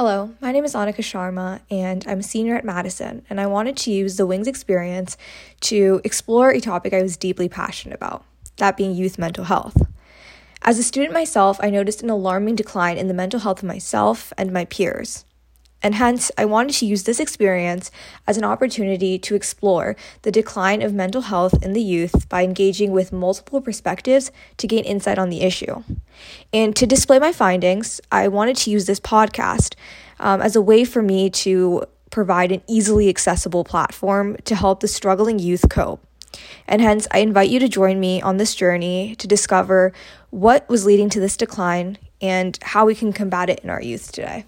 Hello, my name is Annika Sharma, and I'm a senior at Madison, and I wanted to use the Wings experience to explore a topic I was deeply passionate about that being youth mental health. As a student myself, I noticed an alarming decline in the mental health of myself and my peers. And hence, I wanted to use this experience as an opportunity to explore the decline of mental health in the youth by engaging with multiple perspectives to gain insight on the issue. And to display my findings, I wanted to use this podcast um, as a way for me to provide an easily accessible platform to help the struggling youth cope. And hence, I invite you to join me on this journey to discover what was leading to this decline and how we can combat it in our youth today.